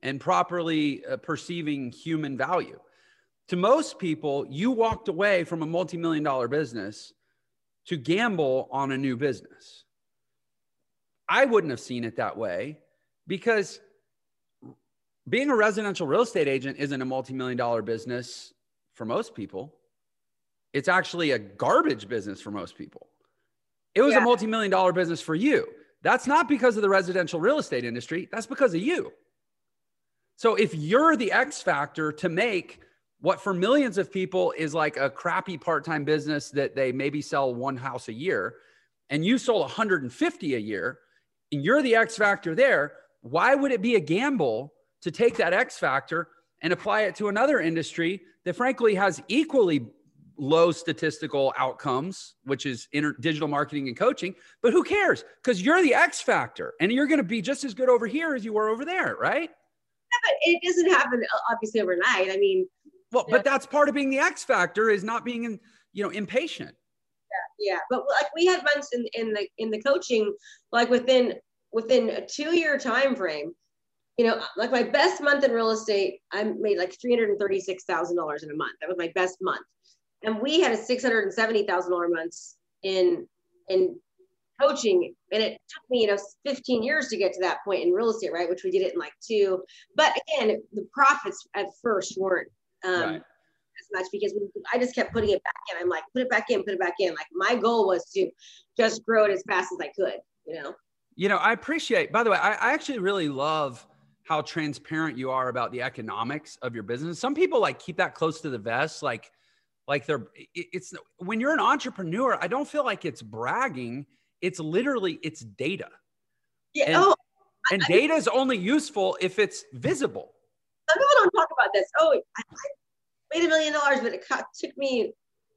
and properly uh, perceiving human value to most people you walked away from a multi-million dollar business to gamble on a new business i wouldn't have seen it that way because being a residential real estate agent isn't a multi-million dollar business for most people it's actually a garbage business for most people it was yeah. a multi-million dollar business for you that's not because of the residential real estate industry. That's because of you. So if you're the X factor to make what for millions of people is like a crappy part-time business that they maybe sell one house a year and you sold 150 a year and you're the X factor there, why would it be a gamble to take that X factor and apply it to another industry that frankly has equally low statistical outcomes, which is inter- digital marketing and coaching. But who cares? Because you're the X factor and you're going to be just as good over here as you were over there, right? Yeah, but it doesn't happen obviously overnight. I mean, well, but that's part of being the X factor is not being, in, you know, impatient. Yeah, yeah. But like we had months in, in the in the coaching, like within within a two year time frame, you know, like my best month in real estate, I made like three hundred and thirty six thousand dollars in a month. That was my best month and we had a six hundred and seventy thousand dollar months in in coaching, and it took me you know fifteen years to get to that point in real estate, right? Which we did it in like two. But again, the profits at first weren't um, right. as much because we, I just kept putting it back in. I'm like, put it back in, put it back in. Like my goal was to just grow it as fast as I could, you know. You know, I appreciate. By the way, I, I actually really love how transparent you are about the economics of your business. Some people like keep that close to the vest, like like they're it's when you're an entrepreneur i don't feel like it's bragging it's literally it's data yeah and, oh, and data is only useful if it's visible some people don't talk about this oh i, I made a million dollars but it took me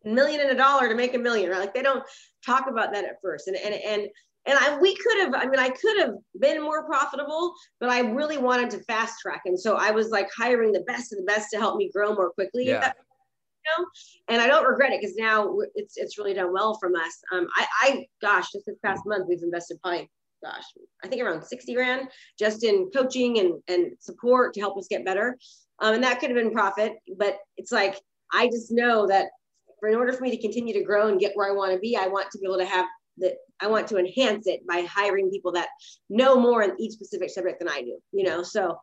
a million and a dollar to make a million right like they don't talk about that at first and and and and I, we could have, I mean, I could have been more profitable, but I really wanted to fast track. And so I was like hiring the best of the best to help me grow more quickly. Yeah You know, and I don't regret it because now it's it's really done well from us. Um, I, I gosh, just this past month we've invested probably gosh, I think around 60 grand just in coaching and, and support to help us get better. Um, and that could have been profit, but it's like, I just know that for in order for me to continue to grow and get where I want to be, I want to be able to have that I want to enhance it by hiring people that know more in each specific subject than I do, you know? So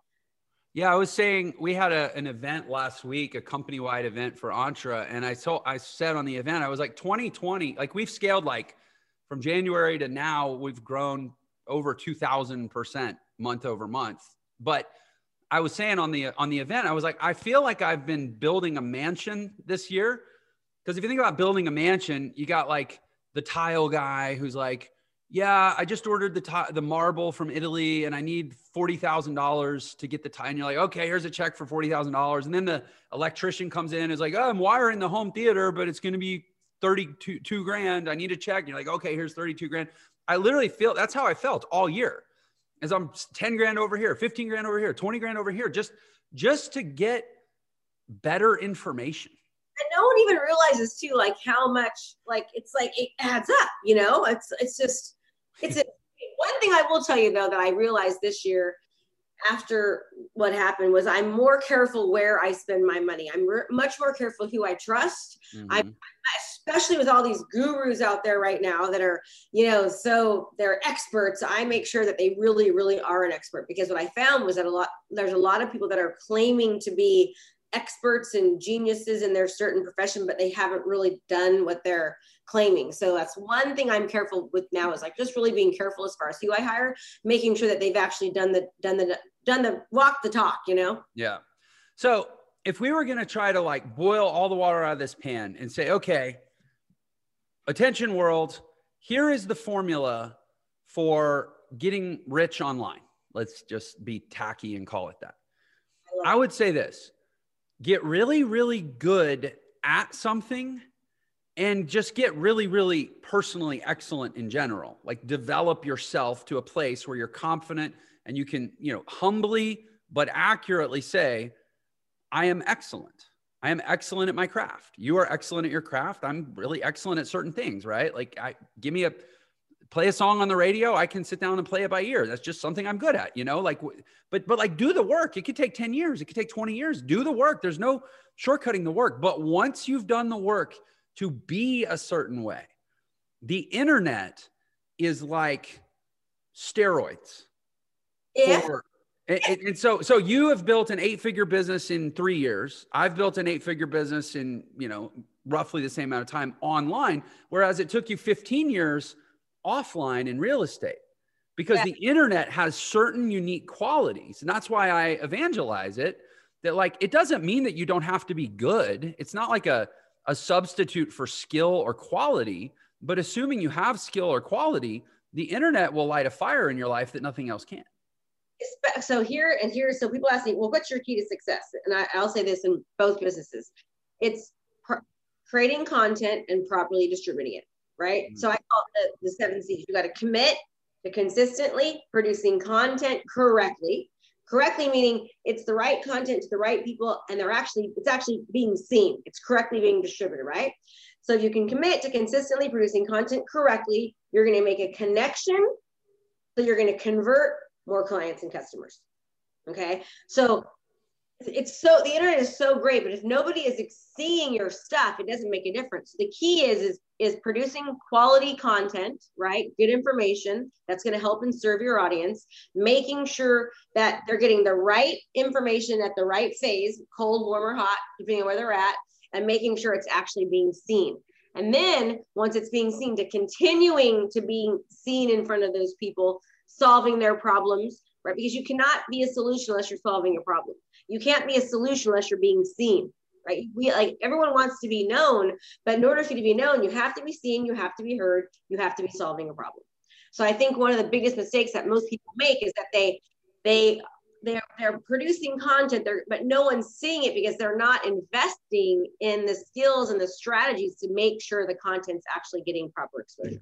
yeah, I was saying we had a, an event last week, a company wide event for Entre, and I told I said on the event I was like 2020, like we've scaled like from January to now, we've grown over 2,000 percent month over month. But I was saying on the on the event, I was like, I feel like I've been building a mansion this year. Because if you think about building a mansion, you got like the tile guy who's like, yeah, I just ordered the t- the marble from Italy and I need forty thousand dollars to get the tile. And you're like, okay, here's a check for forty thousand dollars. And then the electrician comes in and is like, oh, I'm wiring the home theater, but it's going to be 32 two grand. I need a check. And you're like, okay, here's 32 grand. I literally feel that's how I felt all year. As I'm 10 grand over here, 15 grand over here, 20 grand over here, just just to get better information and no one even realizes too like how much like it's like it adds up you know it's it's just it's a, one thing i will tell you though that i realized this year after what happened was i'm more careful where i spend my money. I'm re- much more careful who i trust. Mm-hmm. i especially with all these gurus out there right now that are you know so they're experts. I make sure that they really really are an expert because what i found was that a lot there's a lot of people that are claiming to be experts and geniuses in their certain profession, but they haven't really done what they're claiming. So that's one thing I'm careful with now is like just really being careful as far as who I hire, making sure that they've actually done the done the done the walk the talk, you know? Yeah. So if we were gonna try to like boil all the water out of this pan and say, okay, attention world, here is the formula for getting rich online. Let's just be tacky and call it that. I, I would say this get really, really good at something and just get really, really personally excellent in general. Like develop yourself to a place where you're confident and you can, you know, humbly but accurately say, I am excellent. I am excellent at my craft. You are excellent at your craft. I'm really excellent at certain things, right? Like I give me a play a song on the radio, I can sit down and play it by ear. That's just something I'm good at, you know, like, but, but like do the work. It could take 10 years. It could take 20 years. Do the work. There's no shortcutting the work. But once you've done the work to be a certain way, the internet is like steroids. Yeah. For, and, and, so, so you have built an eight figure business in three years. I've built an eight figure business in, you know, roughly the same amount of time online. Whereas it took you 15 years offline in real estate because yeah. the internet has certain unique qualities. And that's why I evangelize it that like it doesn't mean that you don't have to be good. It's not like a, a substitute for skill or quality, but assuming you have skill or quality, the internet will light a fire in your life that nothing else can. So here and here, so people ask me, well, what's your key to success? And I, will say this in both businesses. It's creating content and properly distributing it right? Mm-hmm. So I call it the, the seven C's. You got to commit to consistently producing content correctly. Correctly meaning it's the right content to the right people, and they're actually it's actually being seen. It's correctly being distributed, right? So if you can commit to consistently producing content correctly, you're going to make a connection. So you're going to convert more clients and customers. Okay. So it's so the internet is so great, but if nobody is seeing your stuff, it doesn't make a difference. The key is is is producing quality content, right? Good information that's going to help and serve your audience, making sure that they're getting the right information at the right phase, cold, warm, or hot, depending on where they're at, and making sure it's actually being seen. And then once it's being seen, to continuing to being seen in front of those people, solving their problems, right? Because you cannot be a solution unless you're solving a problem. You can't be a solution unless you're being seen right? We like everyone wants to be known, but in order for you to be known, you have to be seen, you have to be heard, you have to be solving a problem. So I think one of the biggest mistakes that most people make is that they they they're they're producing content but no one's seeing it because they're not investing in the skills and the strategies to make sure the content's actually getting proper exposure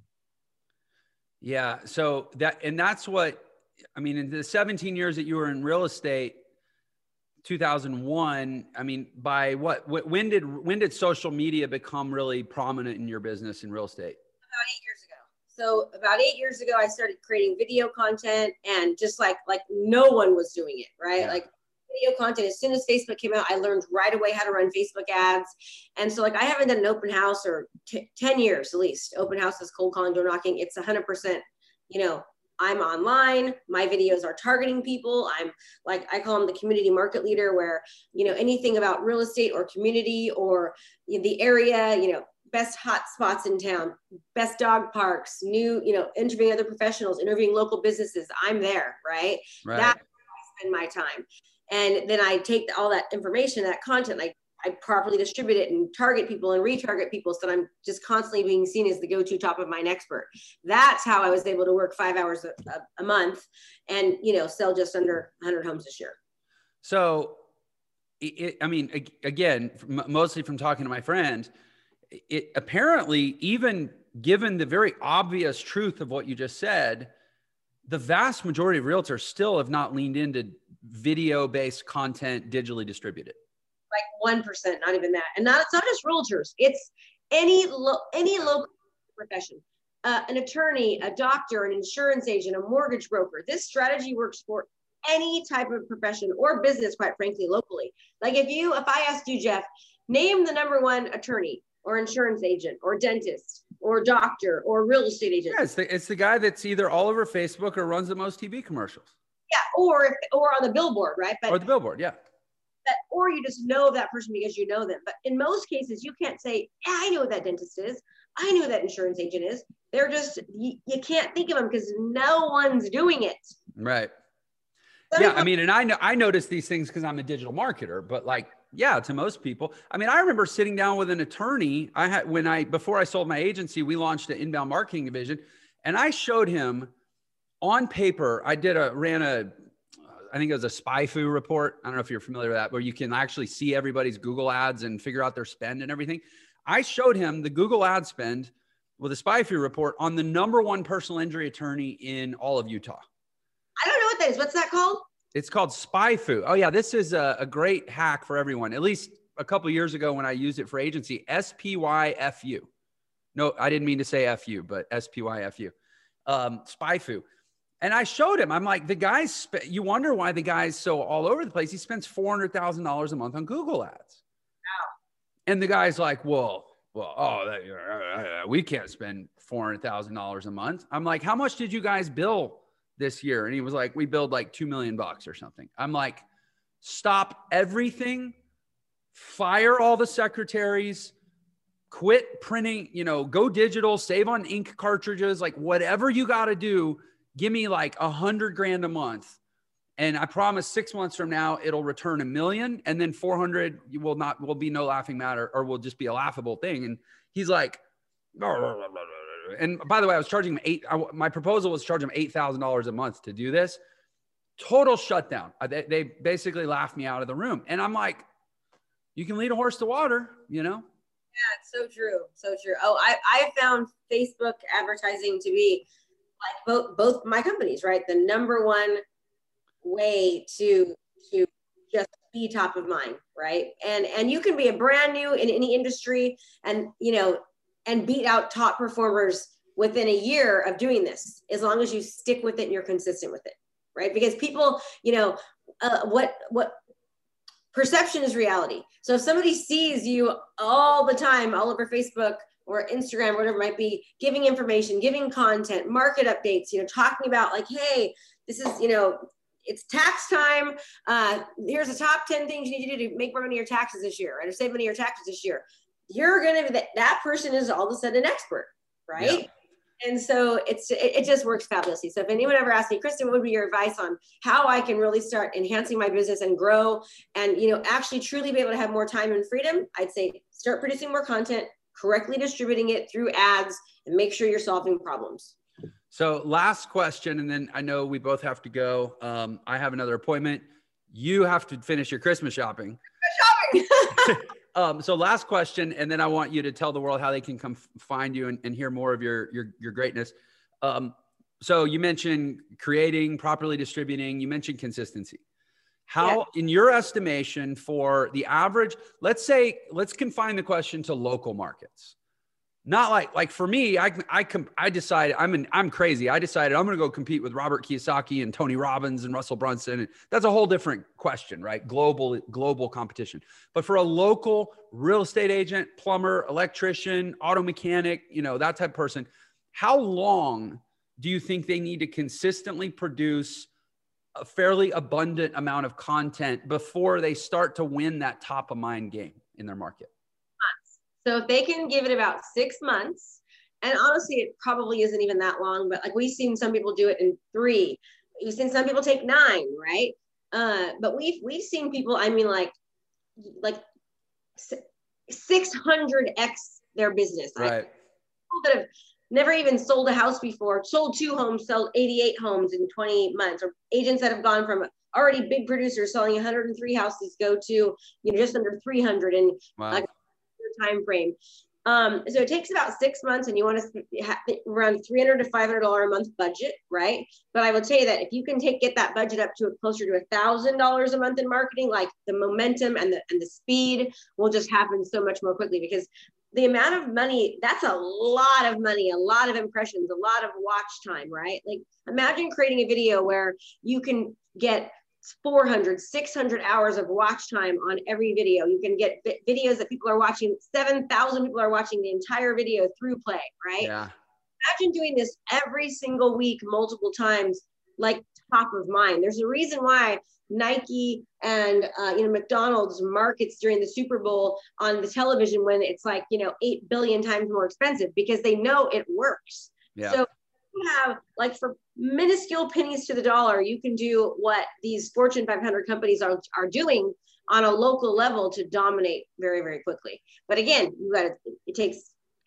yeah so that and that's what i mean in the 17 years that you were in real estate 2001 i mean by what when did when did social media become really prominent in your business in real estate? About eight years ago. So about eight years ago i started creating video content and just like like no one was doing it right? Yeah. like video content as soon as facebook came out i learned right away how to run facebook ads. And so like i haven't done an open house or t- 10 years at least. Open houses cold calling door knocking. It's 100% you know I'm online. My videos are targeting people. I'm like, I call them the community market leader, where, you know, anything about real estate or community or the area, you know, best hot spots in town, best dog parks, new, you know, interviewing other professionals, interviewing local businesses. I'm there, right? right. That's where I spend my time. and then I take all that information, that content, I I properly distribute it and target people and retarget people so that I'm just constantly being seen as the go-to top of mind expert. That's how I was able to work five hours a, a month and you know sell just under 100 homes this year. So, it, I mean, again, mostly from talking to my friend, it apparently even given the very obvious truth of what you just said, the vast majority of realtors still have not leaned into video-based content digitally distributed like 1%, not even that. And not, it's not just realtors, it's any, lo- any local profession. Uh, an attorney, a doctor, an insurance agent, a mortgage broker. This strategy works for any type of profession or business, quite frankly, locally. Like if you, if I asked you, Jeff, name the number one attorney or insurance agent or dentist or doctor or real estate agent. Yeah, it's the, it's the guy that's either all over Facebook or runs the most TV commercials. Yeah, or if, or on the billboard, right? But or the billboard, yeah that, or you just know that person because you know them. But in most cases, you can't say, I know what that dentist is. I know that insurance agent is. They're just, you, you can't think of them because no one's doing it. Right. yeah. I mean, and I know, I notice these things because I'm a digital marketer, but like, yeah, to most people. I mean, I remember sitting down with an attorney. I had, when I, before I sold my agency, we launched an inbound marketing division and I showed him on paper, I did a, ran a, I think it was a SpyFu report. I don't know if you're familiar with that, where you can actually see everybody's Google ads and figure out their spend and everything. I showed him the Google ad spend with a SpyFu report on the number one personal injury attorney in all of Utah. I don't know what that is. What's that called? It's called SpyFu. Oh yeah, this is a, a great hack for everyone. At least a couple years ago when I used it for agency, S P Y F U. No, I didn't mean to say F U, but S P Y F U. Um, SpyFu. And I showed him, I'm like, the guy's, sp- you wonder why the guy's so all over the place. He spends $400,000 a month on Google ads. Wow. And the guy's like, well, well, oh, that, we can't spend $400,000 a month. I'm like, how much did you guys bill this year? And he was like, we billed like 2 million bucks or something. I'm like, stop everything, fire all the secretaries, quit printing, you know, go digital, save on ink cartridges, like whatever you got to do give me like a hundred grand a month and I promise six months from now it'll return a million, and then four hundred will not will be no laughing matter or will just be a laughable thing. And he's like, and by the way, I was charging him eight. I, my proposal was charge him eight thousand dollars a month to do this. Total shutdown. Uh, they, they basically laughed me out of the room, and I'm like, you can lead a horse to water, you know. Yeah, it's so true, so true. Oh, I I found Facebook advertising to be like both both my companies, right? The number one way to to just be top of mind, right? And and you can be a brand new in any industry and you know and beat out top performers within a year of doing this as long as you stick with it and you're consistent with it right because people you know uh, what what perception is reality so if somebody sees you all the time all over facebook or Instagram, whatever it might be, giving information, giving content, market updates, you know, talking about like, hey, this is, you know, it's tax time. Uh, here's the top 10 things you need to do to make more money on your taxes this year, right? Or save money on your taxes this year. You're going to, that, that person is all of a sudden an expert, right? Yeah. And so it's it, it, just works fabulously. So if anyone ever asks me, Krista, what would be your advice on how I can really start enhancing my business and grow and you know actually truly be able to have more time and freedom? I'd say start producing more content, correctly distributing it through ads, and make sure you're solving problems. So, last question, and then I know we both have to go. Um, I have another appointment. You have to finish your Christmas shopping. Shopping. um, so, last question, and then I want you to tell the world how they can come find you and, and hear more of your your, your greatness. Um, so, you mentioned creating, properly distributing. You mentioned consistency. How, yeah. in your estimation, for the average, let's say, let's confine the question to local markets. Not like, like for me, I, I, com- I decided I'm an, I'm crazy. I decided I'm going to go compete with Robert Kiyosaki and Tony Robbins and Russell Brunson. That's a whole different question, right? Global, global competition. But for a local real estate agent, plumber, electrician, auto mechanic, you know, that type of person, how long do you think they need to consistently produce a fairly abundant amount of content before they start to win that top of mind game in their market? So if they can give it about six months, and honestly, it probably isn't even that long, but like we've seen some people do it in three. We've seen some people take nine, right? Uh, but we've we've seen people. I mean, like like 600x their business. Right. Like, people that have never even sold a house before, sold two homes, sold 88 homes in 28 months, or agents that have gone from already big producers selling 103 houses go to you know just under 300 in wow. a time frame. Um, so it takes about six months, and you want to have around 300 to 500 dollar a month budget, right? But I will tell you that if you can take get that budget up to a, closer to a thousand dollars a month in marketing, like the momentum and the and the speed will just happen so much more quickly because the amount of money that's a lot of money a lot of impressions a lot of watch time right? Like imagine creating a video where you can get 400 600 hours of watch time on every video. You can get videos that people are watching 7000 people are watching the entire video through play right? Yeah. Imagine doing this every single week multiple times like top of mind. There's a reason why Nike and uh, you know McDonald's markets during the Super Bowl on the television when it's like you know eight billion times more expensive because they know it works. Yeah. So you have like for minuscule pennies to the dollar, you can do what these Fortune 500 companies are are doing on a local level to dominate very very quickly. But again, you got it takes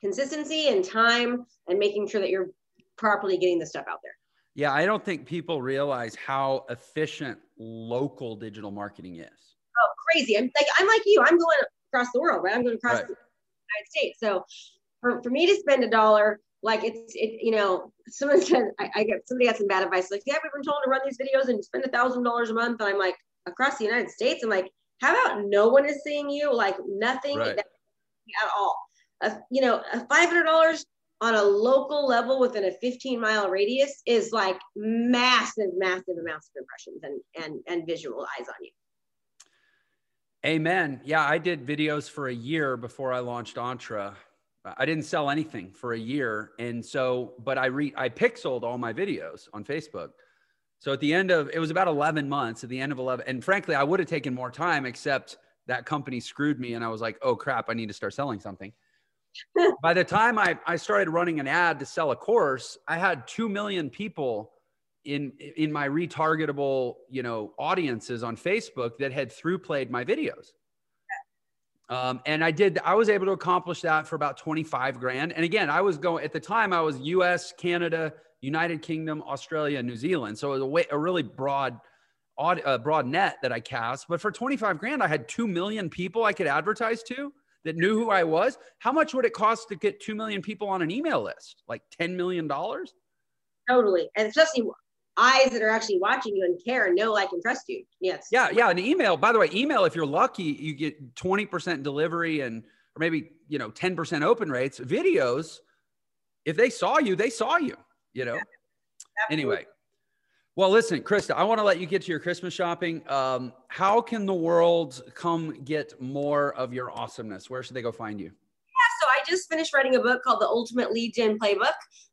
consistency and time and making sure that you're properly getting the stuff out there. Yeah, I don't think people realize how efficient local digital marketing is. Oh, crazy. I'm like I'm like you. I'm going across the world, right? I'm going across right. the United States. So for, for me to spend a dollar, like it's it, you know, someone said I, I get somebody got some bad advice, like, yeah, we've been told to run these videos and spend a thousand dollars a month. And I'm like, across the United States, I'm like, how about no one is seeing you? Like nothing right. at all. Uh, you know, five hundred dollars on a local level within a 15 mile radius is like massive, massive amounts of impressions and, and, and visual eyes on you. Amen. Yeah, I did videos for a year before I launched Entre. I didn't sell anything for a year. And so, but I re I pixeled all my videos on Facebook. So at the end of it was about 11 months at the end of 11. And frankly, I would have taken more time, except that company screwed me. And I was like, oh crap, I need to start selling something. By the time I, I started running an ad to sell a course, I had 2 million people in in my retargetable, you know, audiences on Facebook that had through played my videos. Um, and I did, I was able to accomplish that for about 25 grand. And again, I was going at the time, I was US, Canada, United Kingdom, Australia, New Zealand. So it was a, way, a really broad, odd, uh, broad net that I cast. But for 25 grand, I had 2 million people I could advertise to that knew who I was, how much would it cost to get 2 million people on an email list? Like $10 million? Totally. And especially eyes that are actually watching you and care and know, like, and trust you. Yes. Yeah. Yeah. An email, by the way, email, if you're lucky, you get 20% delivery and, or maybe, you know, 10% open rates. Videos, if they saw you, they saw you, you know? Yeah. Anyway, well, listen, Krista, I want to let you get to your Christmas shopping. Um, how can the world come get more of your awesomeness? Where should they go find you? Yeah, so I just finished writing a book called The Ultimate Lead Gen Playbook.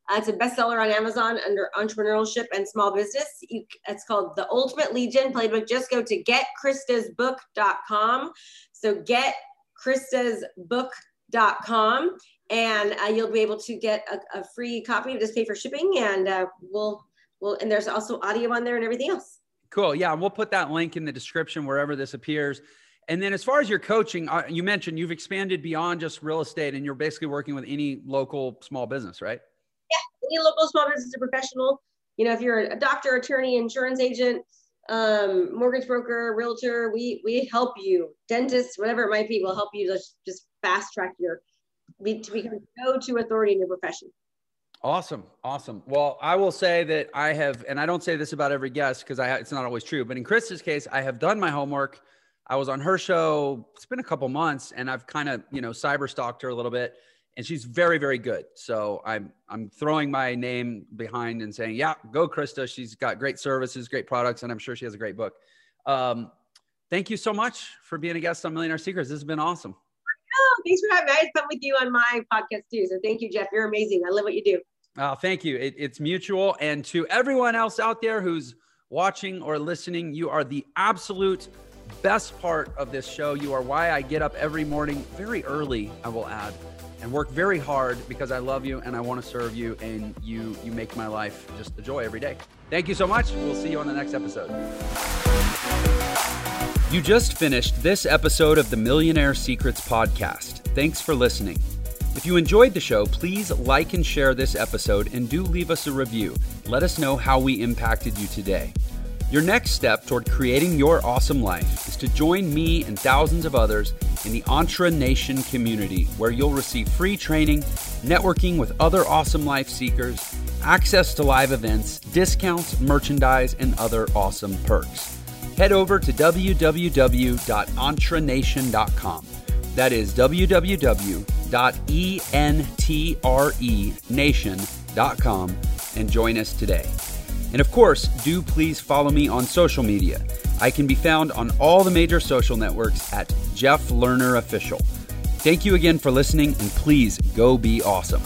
Uh, it's a bestseller on Amazon under entrepreneurship and small business. You, it's called The Ultimate Lead Gen Playbook. Just go to getkristasbook.com. So getkristasbook.com and uh, you'll be able to get a, a, free copy. Just pay for shipping and uh, we'll well, and there's also audio on there and everything else. Cool. Yeah. We'll put that link in the description wherever this appears. And then as far as your coaching, uh, you mentioned you've expanded beyond just real estate and you're basically working with any local small business, right? Yeah. Any local small business or professional. You know, if you're a doctor, attorney, insurance agent, um, mortgage broker, realtor, we, we help you, dentist, whatever it might be, we'll help you just, just fast track your, to become go-to authority in your profession. Awesome. Awesome. Well, I will say that I have, and I don't say this about every guest because I it's not always true, but in Krista's case, I have done my homework. I was on her show. It's been a couple months, and I've kind of you know cyber stalked her a little bit, and she's very very good. So I'm I'm throwing my name behind and saying, yeah, go Krista. She's got great services, great products, and I'm sure she has a great book. Um, thank you so much for being a guest on Millionaire Secrets. This has been awesome. Thanks for having me. I had fun with you on my podcast too. So thank you, Jeff. You're amazing. I love what you do. Oh, thank you. It, it's mutual. And to everyone else out there who's watching or listening, you are the absolute best part of this show. You are why I get up every morning very early, I will add, and work very hard because I love you and I want to serve you and you you make my life just a joy every day. Thank you so much. We'll see you on the next episode. You just finished this episode of the Millionaire Secrets podcast. Thanks for listening. If you enjoyed the show, please like and share this episode and do leave us a review. Let us know how we impacted you today. Your next step toward creating your awesome life is to join me and thousands of others in the Entre Nation community, where you'll receive free training, networking with other awesome life seekers, access to live events, discounts, merchandise, and other awesome perks head over to www.entrenation.com. That is www.entrenation.com and join us today. And of course, do please follow me on social media. I can be found on all the major social networks at Jeff Lerner Official. Thank you again for listening, and please go be awesome.